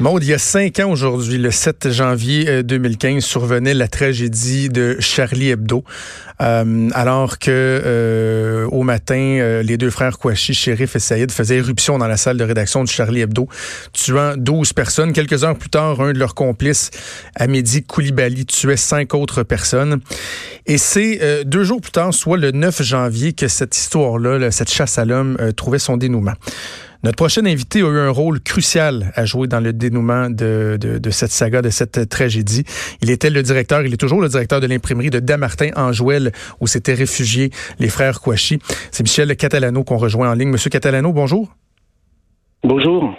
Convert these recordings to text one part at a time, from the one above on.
Maud, il y a cinq ans aujourd'hui, le 7 janvier 2015, euh, survenait la tragédie de Charlie Hebdo. Euh, alors que euh, au matin, les deux frères Kouachi, Shérif et Saïd, faisaient éruption dans la salle de rédaction de Charlie Hebdo, tuant 12 personnes. Quelques heures plus tard, un de leurs complices, Amédi Koulibaly, tuait cinq autres personnes. Et c'est deux jours plus tard, soit le 9 janvier, que cette histoire-là, cette chasse à l'homme, trouvait son dénouement. Notre prochain invité a eu un rôle crucial à jouer dans le dénouement de, cette saga, de cette tragédie. Il était le directeur, il est toujours le directeur de l'imprimerie de Damartin en Jouel, où s'étaient réfugiés les frères Kouachi. C'est Michel Catalano qu'on rejoint en ligne. Monsieur Catalano, bonjour. Bonjour.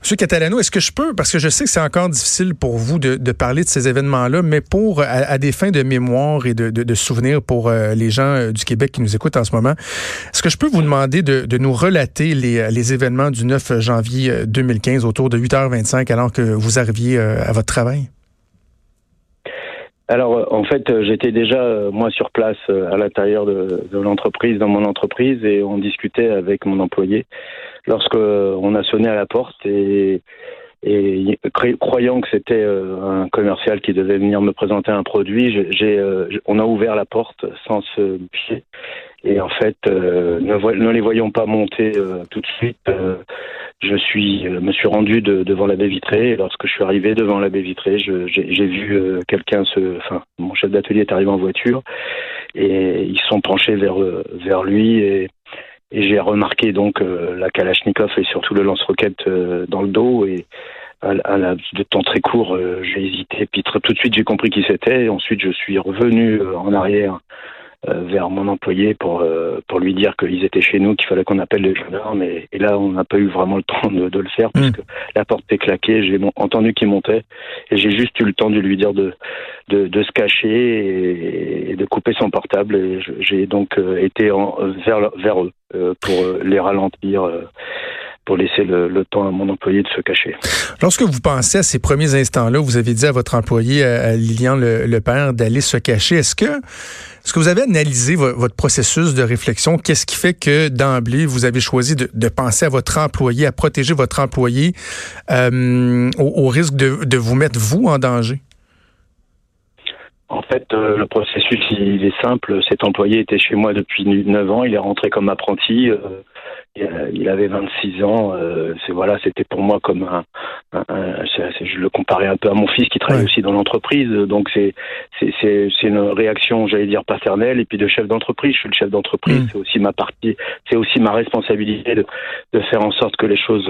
Monsieur Catalano, est-ce que je peux, parce que je sais que c'est encore difficile pour vous de, parler de ces événements-là, mais pour à, des fins de mémoire et de, de, souvenirs pour euh, les gens euh, du Québec qui nous écoutent en ce moment, est-ce que je peux vous demander de, nous relater les, événements du 9 janvier 2015 euh, autour de 8h25 alors que vous arriviez à votre travail? Alors, en fait, j'étais déjà, moi, sur place à l'intérieur de, de l'entreprise, dans mon entreprise, et on discutait avec mon employé lorsque on a sonné à la porte et, et croyant que c'était euh, un commercial qui devait venir me présenter un produit, j'ai, euh, on a ouvert la porte sans se pied. Et en fait, euh, ne, les voyons pas monter tout de suite, je suis, me suis rendu devant la baie vitrée. Et lorsque je suis arrivé devant la baie vitrée, j'ai, vu quelqu'un se, enfin, mon chef d'atelier est arrivé en voiture et ils sont penchés vers lui et j'ai remarqué donc euh, la Kalachnikov et surtout le lance-roquette euh, dans le dos et à, la, de temps très court, euh, j'ai hésité. Puis tout de suite, j'ai compris qui c'était. Ensuite, je suis revenu en arrière euh, vers mon employé pour euh, pour lui dire qu'ils étaient chez nous, qu'il fallait qu'on appelle les gendarmes. Et, et là, on n'a pas eu vraiment le temps de, de le faire parce hmm. que la porte est claquée. J'ai entendu qu'il montait et j'ai juste eu le temps de lui dire de de, de se cacher et, de couper son portable. Et j'ai donc euh, été en, vers vers eux pour les ralentir pour laisser le, le, temps à mon employé de se cacher. Lorsque vous pensez à ces premiers instants-là, vous avez dit à votre employé, à Lilian le, le père, d'aller se cacher. Est-ce que, est-ce que vous avez analysé votre processus de réflexion? Qu'est-ce qui fait que d'emblée, vous avez choisi de, de, penser à votre employé, à protéger votre employé euh, au, au, risque de, de vous mettre, vous, en danger? En fait, euh, le processus, il est simple. Cet employé était chez moi depuis 9 ans. Il est rentré comme apprenti. Euh, il avait 26 ans. Euh, c'est voilà, c'était pour moi comme un, je le comparais un peu à mon fils qui travaille aussi dans l'entreprise. Donc c'est c'est une réaction, j'allais dire paternelle, et puis de chef d'entreprise. Je suis le chef d'entreprise. Mm. C'est aussi ma partie, c'est aussi ma responsabilité de, de faire en sorte que les choses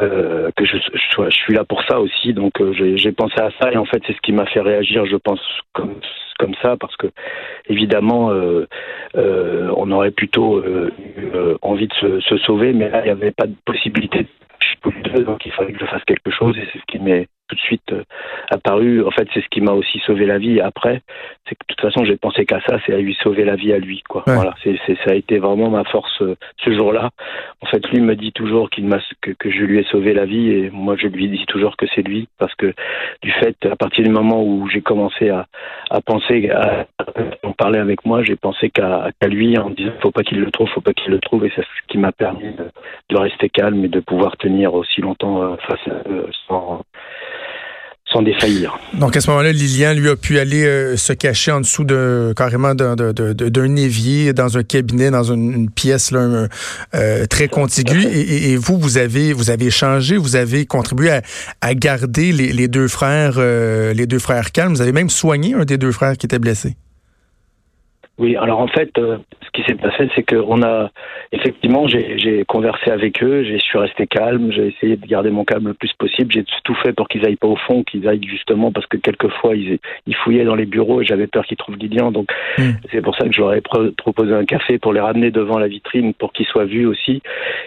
euh, que je, je, je, suis là pour ça aussi. Donc euh, j'ai pensé à ça et en fait c'est ce qui m'a fait réagir, je pense, comme comme ça parce que évidemment euh, euh on aurait plutôt euh, envie de se, sauver, mais là il n'y avait pas de possibilité. Donc il fallait que je fasse quelque chose et c'est ce qui m'est tout de suite euh, apparu. En fait, c'est ce qui m'a aussi sauvé la vie. Après, c'est que de toute façon, j'ai pensé qu'à ça, c'est à lui sauver la vie à lui. Quoi. Voilà, c'est, ça a été vraiment ma force euh, ce jour-là. En fait, lui me dit toujours qu'il m'a que, que, je lui ai sauvé la vie et moi, je lui dis toujours que c'est lui parce que du fait, à partir du moment où j'ai commencé à, à penser, à, en parler avec moi, j'ai pensé qu'à, lui en disant faut pas qu'il le trouve, faut pas qu'il le trouve et c'est ce qui m'a permis de, de, rester calme et de pouvoir tenir aussi longtemps euh, face à eux sans sans défaillir. Donc à ce moment-là, Lilian lui a pu aller euh, se cacher en dessous de carrément d'un évier, dans un cabinet, dans une, pièce là, euh, très contiguë. Et, vous, vous avez vous avez changé, vous avez contribué à, garder les, deux frères, euh, les deux frères calmes. Vous avez même soigné un des deux frères qui était blessé. Oui, alors en fait, euh, ce qui s'est passé, c'est qu'on a effectivement, j'ai conversé avec eux, j'ai suis resté calme, j'ai essayé de garder mon calme le plus possible, j'ai tout fait pour qu'ils aillent pas au fond, qu'ils aillent justement parce que quelquefois ils, ils fouillaient dans les bureaux et j'avais peur qu'ils trouvent Lilian, donc hmm. c'est pour ça que j'aurais proposé un café pour les ramener devant la vitrine pour qu'ils soient vus aussi.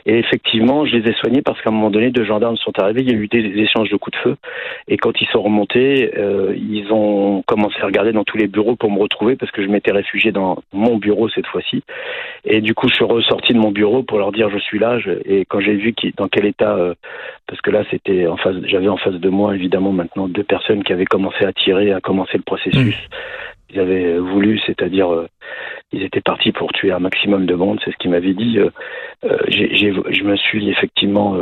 Et effectivement, je les ai soignés parce qu'à un moment donné, deux gendarmes sont arrivés, il y a eu des, échanges de coups de feu et quand ils sont remontés, euh, ils ont commencé à regarder dans tous les bureaux pour me retrouver parce que je m'étais réfugié dans mon bureau cette fois-ci. Et du coup, je suis ressorti de mon bureau pour leur dire je suis là. et quand j'ai vu qui, dans quel état, euh, parce que là, c'était en face, j'avais en face de moi évidemment maintenant deux personnes qui avaient commencé à tirer, à commencer le processus. Mmh. Ils avaient voulu, c'est-à-dire, euh, ils étaient partis pour tuer un maximum de monde. C'est ce qu'ils m'avaient dit. Euh, je me suis effectivement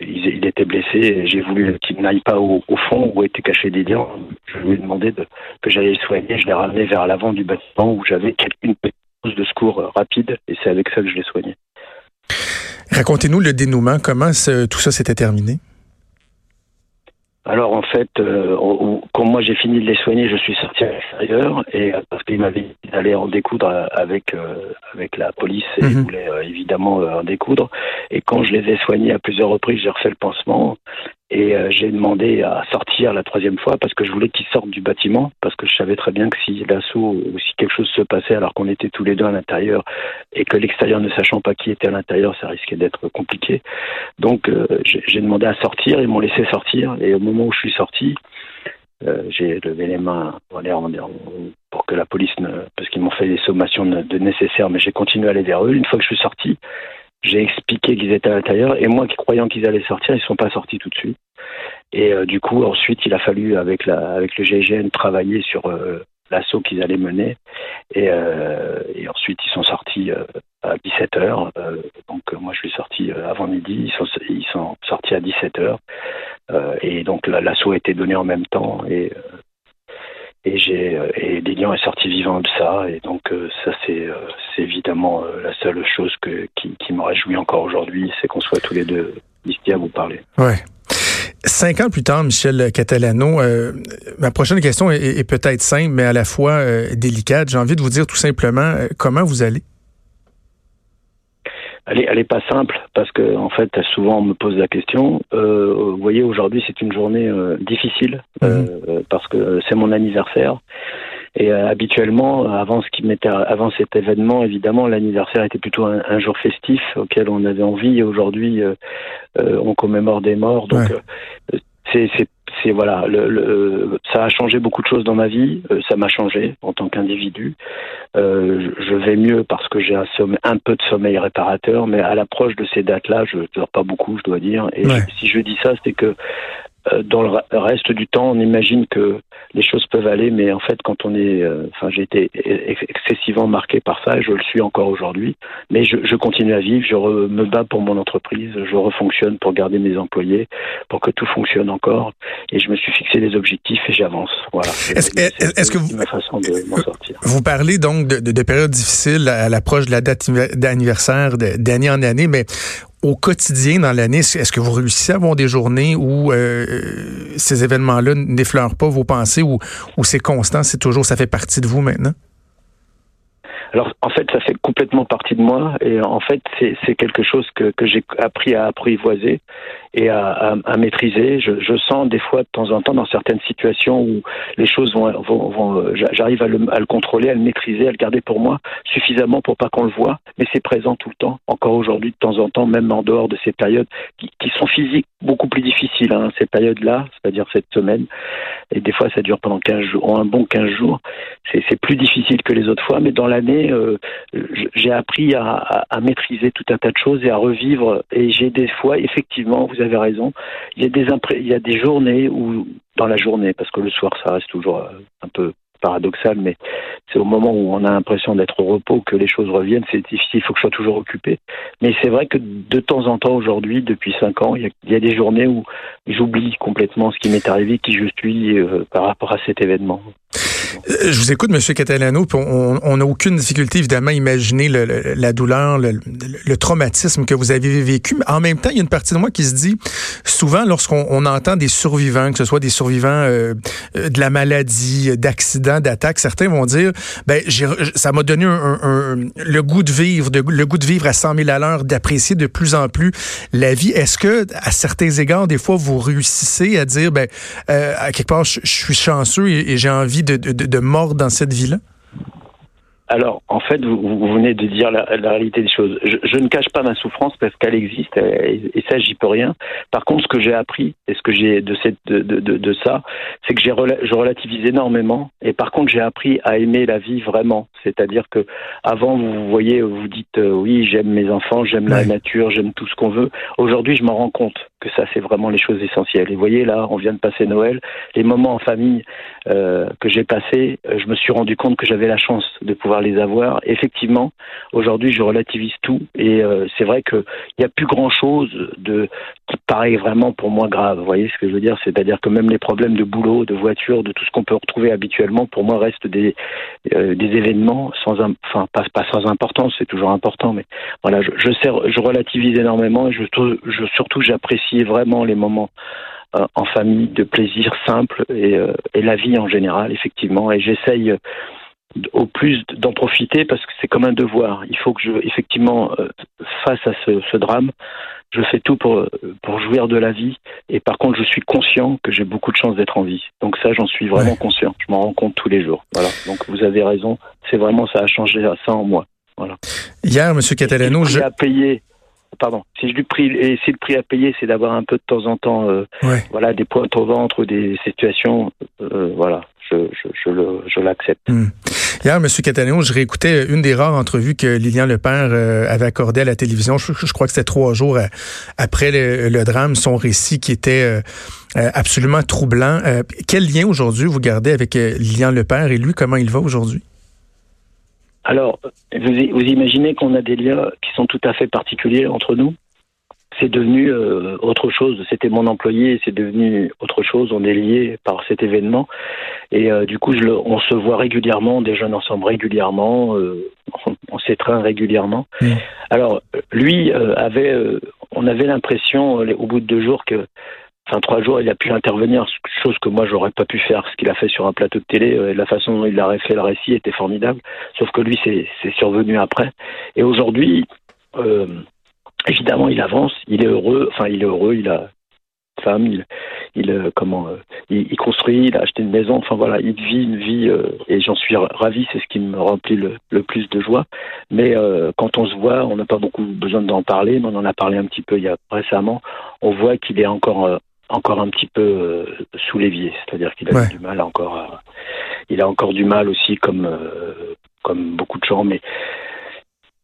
il, était blessé et j'ai voulu qu'il n'aille pas au, fond où étaient cachés des liens. Je lui ai demandé de, que j'allais le soigner. Je l'ai ramené vers l'avant du bâtiment où j'avais une petite de secours rapide et c'est avec ça que je l'ai soigné. Racontez-nous le dénouement. Comment tout ça s'était terminé? Alors en fait, euh, quand moi j'ai fini de les soigner, je suis sorti à l'extérieur et euh, parce qu'il m'avait dit d'aller en découdre avec euh, avec la police et il mhm. voulait évidemment en découdre. Et quand je les ai soignés à plusieurs reprises, j'ai refait le pansement et euh, j'ai demandé à sortir la troisième fois parce que je voulais qu'ils sortent du bâtiment, parce que je savais très bien que si l'assaut ou si quelque chose se passait alors qu'on était tous les deux à l'intérieur et que l'extérieur ne sachant pas qui était à l'intérieur, ça risquait d'être compliqué. Donc euh, j'ai demandé à sortir, ils m'ont laissé sortir et au moment où je suis sorti, euh, j'ai levé les mains pour que la police ne, parce qu'ils m'ont fait des sommations de nécessaires, mais j'ai continué à aller vers eux. Une fois que je suis sorti, j'ai expliqué qu'ils étaient à l'intérieur et moi, croyant qu'ils allaient sortir, ils ne sont pas sortis tout de suite. Et euh, du coup, ensuite, il a fallu avec la avec le GIGN travailler sur euh, l'assaut qu'ils allaient mener. Et, euh, et, ensuite, ils sont sortis à 17 h donc moi, je suis sorti avant midi. Ils sont ils sont sortis à 17 h et donc l'assaut a été donné en même temps. Et et j'ai et Lilian est sorti vivant de ça et donc ça c'est c'est évidemment la seule chose que qui, qui me réjouit encore aujourd'hui c'est qu'on soit tous les deux ici à vous parler. Ouais. Cinq ans plus tard, Michel Catalano, euh, ma prochaine question est, peut-être simple, mais à la fois euh, délicate. J'ai envie de vous dire tout simplement euh, comment vous allez? Elle est, elle est pas simple parce que en fait, souvent on me pose la question. vous voyez, aujourd'hui c'est une journée difficile mhm. parce que c'est mon anniversaire. Et euh, habituellement, avant ce qui m'était, avant cet événement, évidemment, l'anniversaire était plutôt un, jour festif auquel on avait envie. Et aujourd'hui, euh, euh, on commémore des morts. Donc, c'est, c'est voilà, le, le, ça a changé beaucoup de choses dans ma vie. ça m'a changé en tant qu'individu. je vais mieux parce que j'ai un, sommeil, un peu de sommeil réparateur, mais à l'approche de ces dates-là, je dors pas beaucoup, je dois dire. Et si je dis ça, c'est que euh, dans le reste du temps, on imagine que les choses peuvent aller, mais en fait, quand on est, euh, enfin, j'ai été excessivement marqué par ça, et je le suis encore aujourd'hui. Mais je, je, continue à vivre, je me bats pour mon entreprise, je refonctionne pour garder mes employés, pour que tout fonctionne encore, et je me suis fixé des objectifs et j'avance. Voilà. Est-ce que vous, ma façon de m'en sortir. Vous parlez donc de, de, de périodes difficiles à l'approche de la date d'anniversaire d'année en année, mais au quotidien dans l'année, est-ce que vous réussissez à avoir des journées où euh, ces événements-là n'effleurent pas vos pensées? Ou, ou c'est constant, c'est toujours, ça fait partie de vous maintenant? Alors en fait, ça fait complètement partie de moi et en fait, c'est quelque chose que, que j'ai appris à apprivoiser et à, maîtriser. Je, sens des fois de temps en temps dans certaines situations où les choses vont, j'arrive à le, contrôler, à le maîtriser, à le garder pour moi suffisamment pour pas qu'on le voit, mais c'est présent tout le temps, encore aujourd'hui de temps en temps, même en dehors de ces périodes qui, qui sont physiques beaucoup plus difficiles, hein, ces périodes-là, c'est-à-dire cette semaine, et des fois ça dure pendant 15 jours, un bon 15 jours, c'est plus difficile que les autres fois, mais dans l'année euh, j'ai appris à, maîtriser tout un tas de choses et à revivre. Et j'ai des fois, effectivement, vous avez raison, il y a des journées où dans la journée, parce que le soir ça reste toujours euh, un peu paradoxal, mais c'est au moment où on a l'impression d'être au repos que les choses reviennent. C'est difficile, il faut que je sois toujours occupé. Mais c'est vrai que de temps en temps, aujourd'hui, depuis cinq ans, il y, a, des journées où j'oublie complètement ce qui m'est arrivé, qui je suis euh, par rapport à cet événement. Euh, je vous écoute, M. Catalano, on n'a aucune difficulté, évidemment, à imaginer la douleur, le, traumatisme que vous avez vécu. Mais en même temps, il y a une partie de moi qui se dit, souvent, lorsqu'on entend des survivants, que ce soit des survivants euh, euh, de la maladie, d'accidents, d'attaques, certains vont dire, ben, ça m'a donné un, le goût de vivre, de, le goût de vivre à 100 000 à l'heure, d'apprécier de plus en plus la vie. Est-ce que, à certains égards, des fois, vous réussissez à dire, ben, à quelque part, je, suis chanceux et, j'ai envie de, de, de mordre dans cette vie-là? Alors, en fait, vous, venez de dire la, réalité des choses. Je, ne cache pas ma souffrance parce qu'elle existe et, ça, j'y peux rien. Par contre, ce que j'ai appris et ce que j'ai de, cette, de, de, de, ça, c'est que j'ai je relativise énormément. Et par contre, j'ai appris à aimer la vie vraiment. C'est-à-dire que avant, vous voyez, vous dites euh, oui, j'aime mes enfants, j'aime la nature, j'aime tout ce qu'on veut. Aujourd'hui, je m'en rends compte que ça, c'est vraiment les choses essentielles. Et vous voyez, là, on vient de passer Noël. Les moments en famille euh, que j'ai passés, euh, je me suis rendu compte que j'avais la chance de pouvoir les avoir. Effectivement, aujourd'hui, je relativise tout. Et euh, c'est vrai qu'il n'y a plus grand-chose de qui paraît vraiment pour moi grave. Vous voyez ce que je veux dire? C'est-à-dire que même les problèmes de boulot, de voiture, de tout ce qu'on peut retrouver habituellement, pour moi, restent des, des événements sans, enfin, pas, pas sans importance, c'est toujours important, mais voilà, je, je, relativise énormément et je, je surtout j'apprécie vraiment les moments euh, en famille de plaisir simple et, euh, et, la vie en général, effectivement. Et j'essaye euh, au plus d'en profiter parce que c'est comme un devoir. Il faut que je, effectivement, face à ce, ce, drame, je fais tout pour, pour jouir de la vie. Et par contre, je suis conscient que j'ai beaucoup de chance d'être en vie. Donc ça, j'en suis vraiment conscient. Je m'en rends compte tous les jours. Voilà. Donc vous avez raison. C'est vraiment, ça a changé ça en moi. Voilà. Hier, M. Catalano, je... payé pardon, si et le prix à payer, c'est d'avoir un peu de temps en temps, euh, voilà, des pointes au ventre, des situations, euh, voilà, je, je, l'accepte. Hmm. Hier, M. Catalano, je réécoutais une des rares entrevues que Lilian Lepère euh, avait accordé à la télévision. Je, crois que c'était trois jours après le, drame, son récit qui était absolument troublant. quel lien aujourd'hui vous gardez avec Lilian Lepère et lui, comment il va aujourd'hui? Alors, vous, imaginez qu'on a des liens qui sont tout à fait particuliers entre nous? C'est devenu euh, autre chose. C'était mon employé, c'est devenu autre chose. On est liés par cet événement. Et euh, du coup, je on se voit régulièrement, on déjeune ensemble régulièrement, euh, on, s'étreint régulièrement. Mmh. Alors, lui avait, on avait l'impression au bout de deux jours que enfin trois jours, il a pu intervenir, chose que moi j'aurais pas pu faire. Ce qu'il a fait sur un plateau de télé, euh, la façon dont il a fait le récit était formidable. Sauf que lui, c'est survenu après. Et aujourd'hui, euh, évidemment, il avance, il est heureux. Enfin, il est heureux. Il a femme, il, il euh, comment, il, construit, il a acheté une maison. Enfin voilà, il vit une vie et j'en suis ravi. C'est ce qui me remplit le, le plus de joie. Mais quand on se voit, on n'a pas beaucoup besoin d'en parler, mais on en a parlé un petit peu il y a récemment. On voit qu'il est encore encore un petit peu euh, sous l'évier, c'est-à-dire qu'il a du mal encore, il a encore du mal aussi comme euh, comme beaucoup de gens, mais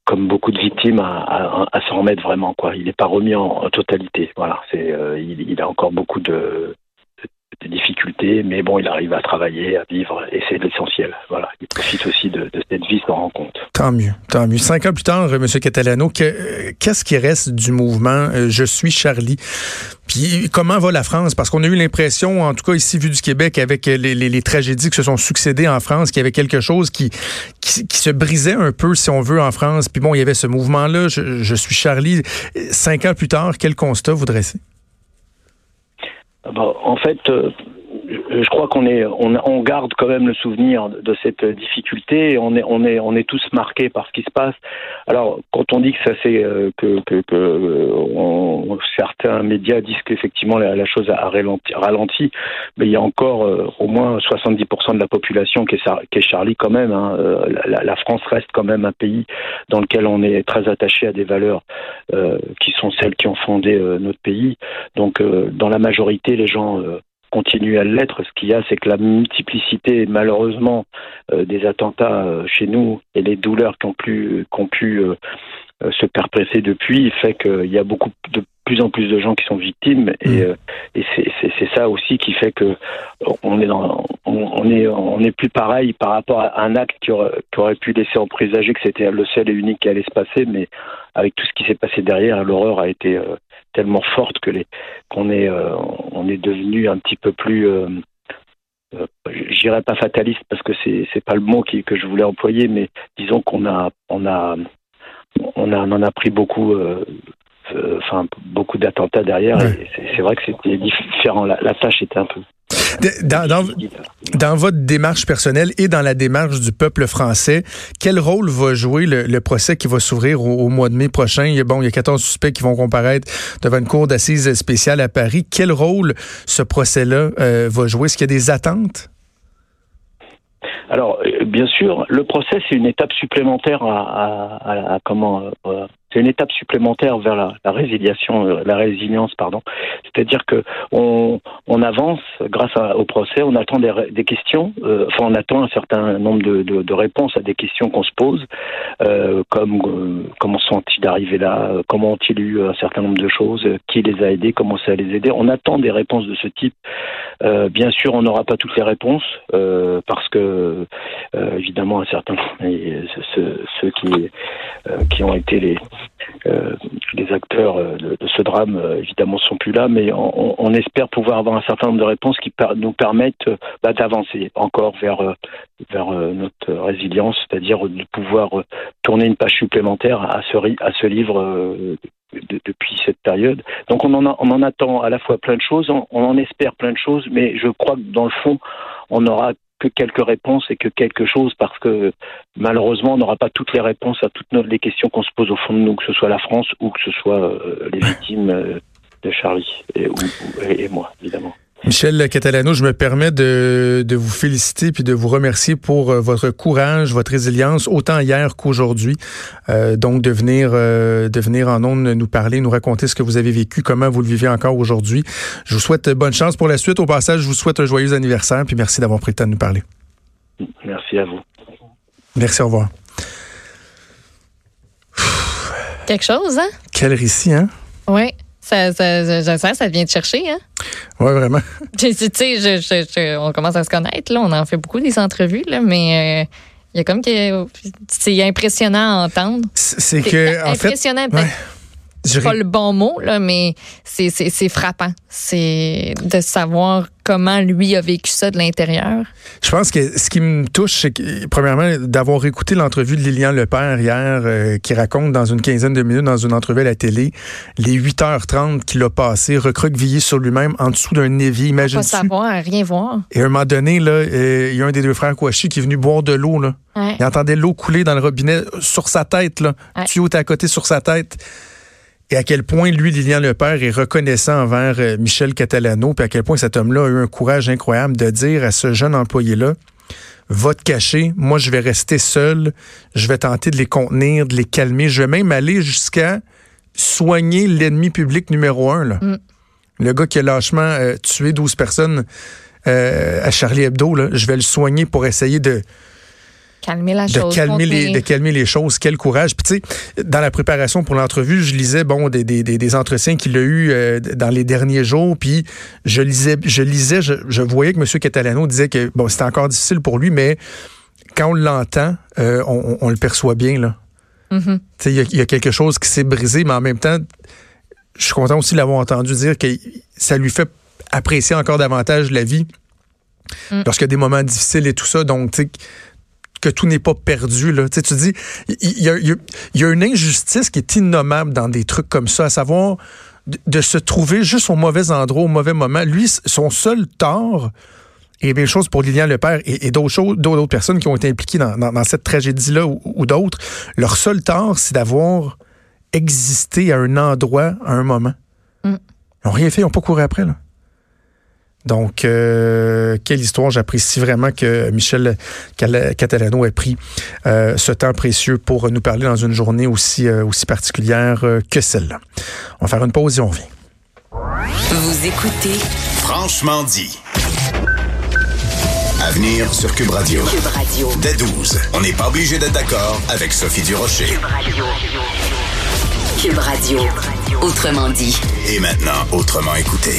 comme beaucoup de victimes à, à, s'en remettre vraiment quoi. Il n'est pas remis en, totalité. Voilà, c'est euh, il, il, a encore beaucoup de, des difficultés, mais bon, il arrive à travailler, à vivre, et c'est l'essentiel. Voilà, il profite aussi de, cette vie, s'en rend compte. Tant mieux, tant mieux. Cinq ans plus tard, M. Catalano, qu'est-ce qui reste du mouvement euh, Je suis Charlie? Puis comment va la France? Parce qu'on a eu l'impression, en tout cas ici vu du Québec, avec les, tragédies qui se sont succédées en France, qu'il y avait quelque chose qui, qui, se brisait un peu, si on veut, en France. Puis bon, il y avait ce mouvement-là, je, je suis Charlie. Cinq ans plus tard, quel constat vous dressez? Bah, en fait, euh, je crois qu'on est, on, garde quand même le souvenir de cette difficulté. on est, on est, on est tous marqués par ce qui se passe. Alors, quand on dit que ça c'est euh, que, que, que euh, certains médias disent qu'effectivement la, chose a ralenti, mais il y a encore au moins 70% de la population qui est, Charlie quand même. Hein. La, la, France reste quand même un pays dans lequel on est très attaché à des valeurs qui sont celles qui ont fondé notre pays. Donc, dans la majorité, les gens continue à l'être. Ce qu'il y a, c'est que la multiplicité, malheureusement, euh, des attentats euh, chez nous et les douleurs qui ont pu, qui pu euh, se perpétrer depuis fait qu'il y a beaucoup de plus en plus de gens qui sont victimes et, mmh. et c'est ça aussi qui fait que on est dans, on, est on est plus pareil par rapport à un acte qui aurait, qui aurait pu laisser en présager que c'était le seul et unique qui allait se passer mais avec tout ce qui s'est passé derrière l'horreur a été tellement forte que les qu'on est euh, on est devenu un petit peu plus euh, euh, pas fataliste parce que c'est c'est pas le mot qui, que je voulais employer, mais disons qu'on a on a on a on en a pris beaucoup. Euh, euh, enfin, beaucoup d'attentats derrière. Ouais. et C'est vrai que c'était différent. La, la tâche était un peu. Dans, votre démarche personnelle et dans la démarche du peuple français, quel rôle va jouer le, procès qui va s'ouvrir au, mois de mai prochain? Il y, a, bon, il y a 14 suspects qui vont comparaître devant une cour d'assises spéciale à Paris. Quel rôle ce procès-là euh, va jouer? Est-ce qu'il y a des attentes? Alors, euh, bien sûr, le procès, c'est une étape supplémentaire à comment euh, c'est une étape supplémentaire vers la, résiliation, euh, la résilience, pardon. C'est-à-dire que on, on avance grâce au procès, on attend des, des questions, euh, enfin on attend un certain nombre de, de, de réponses à des questions qu'on se pose, euh, comme euh, comment sont-ils arrivés là, comment ont-ils eu un certain nombre de choses, qui les a aidés, comment ça les aider. On attend des réponses de ce type. Euh, bien sûr, on n'aura pas toutes les réponses euh, parce que évidemment un certain ceux, ceux qui qui ont été les euh, les acteurs euh, de, ce drame, euh, évidemment, sont plus là, mais on, espère pouvoir avoir un certain nombre de réponses qui nous permettent bah, d'avancer encore vers, notre résilience, c'est-à-dire de pouvoir tourner une page supplémentaire à ce, livre de, depuis cette période. Donc on en, attend à la fois plein de choses, on en espère plein de choses, mais je crois que dans le fond, on aura que quelques réponses et que quelque chose parce que malheureusement on n'aura pas toutes les réponses à toutes les questions qu'on se pose au fond de nous, que ce soit la France ou que ce soit euh, les victimes euh, de Charlie et, ou, et, et moi évidemment. Michel Catalano, je me permets de, de, vous féliciter puis de vous remercier pour euh, votre courage, votre résilience, autant hier qu'aujourd'hui. Euh, donc, de venir, euh, de venir en ondes nous parler, nous raconter ce que vous avez vécu, comment vous le vivez encore aujourd'hui. Je vous souhaite bonne chance pour la suite. Au passage, je vous souhaite un joyeux anniversaire puis merci d'avoir pris le temps de nous parler. Merci à vous. Merci, au revoir. Quelque chose, hein? Quel récit, hein? Oui. Ça, ça, ça, ça, vient de chercher, hein? Oui, vraiment. Tu sais, on commence à se connaître, là. On en fait beaucoup des entrevues, là, mais euh, il y a comme que c'est impressionnant à entendre. C'est que, en impressionnant, fait. C'est pas le bon mot, là, mais c'est frappant. C'est de savoir comment lui a vécu ça de l'intérieur. Je pense que ce qui me touche, c'est que, premièrement, d'avoir écouté l'entrevue de Lilian Lepère hier, euh, qui raconte dans une quinzaine de minutes, dans une entrevue à la télé, les 8h30 qu'il a passé, recroquevillé sur lui-même en dessous d'un évier. Imagine Pas savoir, rien voir. Et à un moment donné, là, euh, il y a un des deux frères Kouachi qui est venu boire de l'eau. Là. Ouais. Il entendait l'eau couler dans le robinet sur sa tête. Là. Ouais. Tuyau à côté sur sa tête et à quel point lui, Lilian Lepère, est reconnaissant envers euh, Michel Catalano, puis à quel point cet homme-là a eu un courage incroyable de dire à ce jeune employé-là, va te cacher, moi je vais rester seul, je vais tenter de les contenir, de les calmer, je vais même aller jusqu'à soigner l'ennemi public numéro un. Là. Mm. Le gars qui a lâchement euh, tué 12 personnes euh, à Charlie Hebdo, là, je vais le soigner pour essayer de calmer la de chose. calmer les de calmer les choses quel courage puis tu sais dans la préparation pour l'entrevue je lisais bon des, des, des, entretiens qu'il a eu euh, dans les derniers jours puis je lisais je lisais je, je voyais que M. Catalano disait que bon c'était encore difficile pour lui mais quand on l'entend euh, on, on, le perçoit bien là Mhm. tu sais il y, a- il y a quelque chose qui s'est brisé mais en même temps je suis content aussi de l'avoir entendu dire que ça lui fait apprécier encore davantage la vie Mm. lorsqu'il y a des moments difficiles et tout ça donc tu sais que tout n'est pas perdu. Là. Tu, sais, tu dis, il y, a, il y, a, une injustice qui est innommable dans des trucs comme ça, à savoir de, de, se trouver juste au mauvais endroit, au mauvais moment. Lui, son seul tort, et bien chose pour Lilian Lepère et, et d'autres choses, d'autres personnes qui ont été impliquées dans, dans, dans cette tragédie-là ou, ou d'autres, leur seul tort, c'est d'avoir existé à un endroit, à un moment. Mm. Ils n'ont rien fait, ils n'ont pas couru après. Là. Donc, euh, quelle histoire. J'apprécie vraiment que Michel Catalano ait pris euh, ce temps précieux pour nous parler dans une journée aussi, euh, aussi particulière euh, que celle-là. On va faire une pause et on revient. Vous écoutez Franchement dit. À venir sur Cube Radio. Cube Radio. Dès 12, on n'est pas obligé d'être d'accord avec Sophie Durocher. Cube Radio. Cube Radio. Autrement dit. Et maintenant, autrement écouté.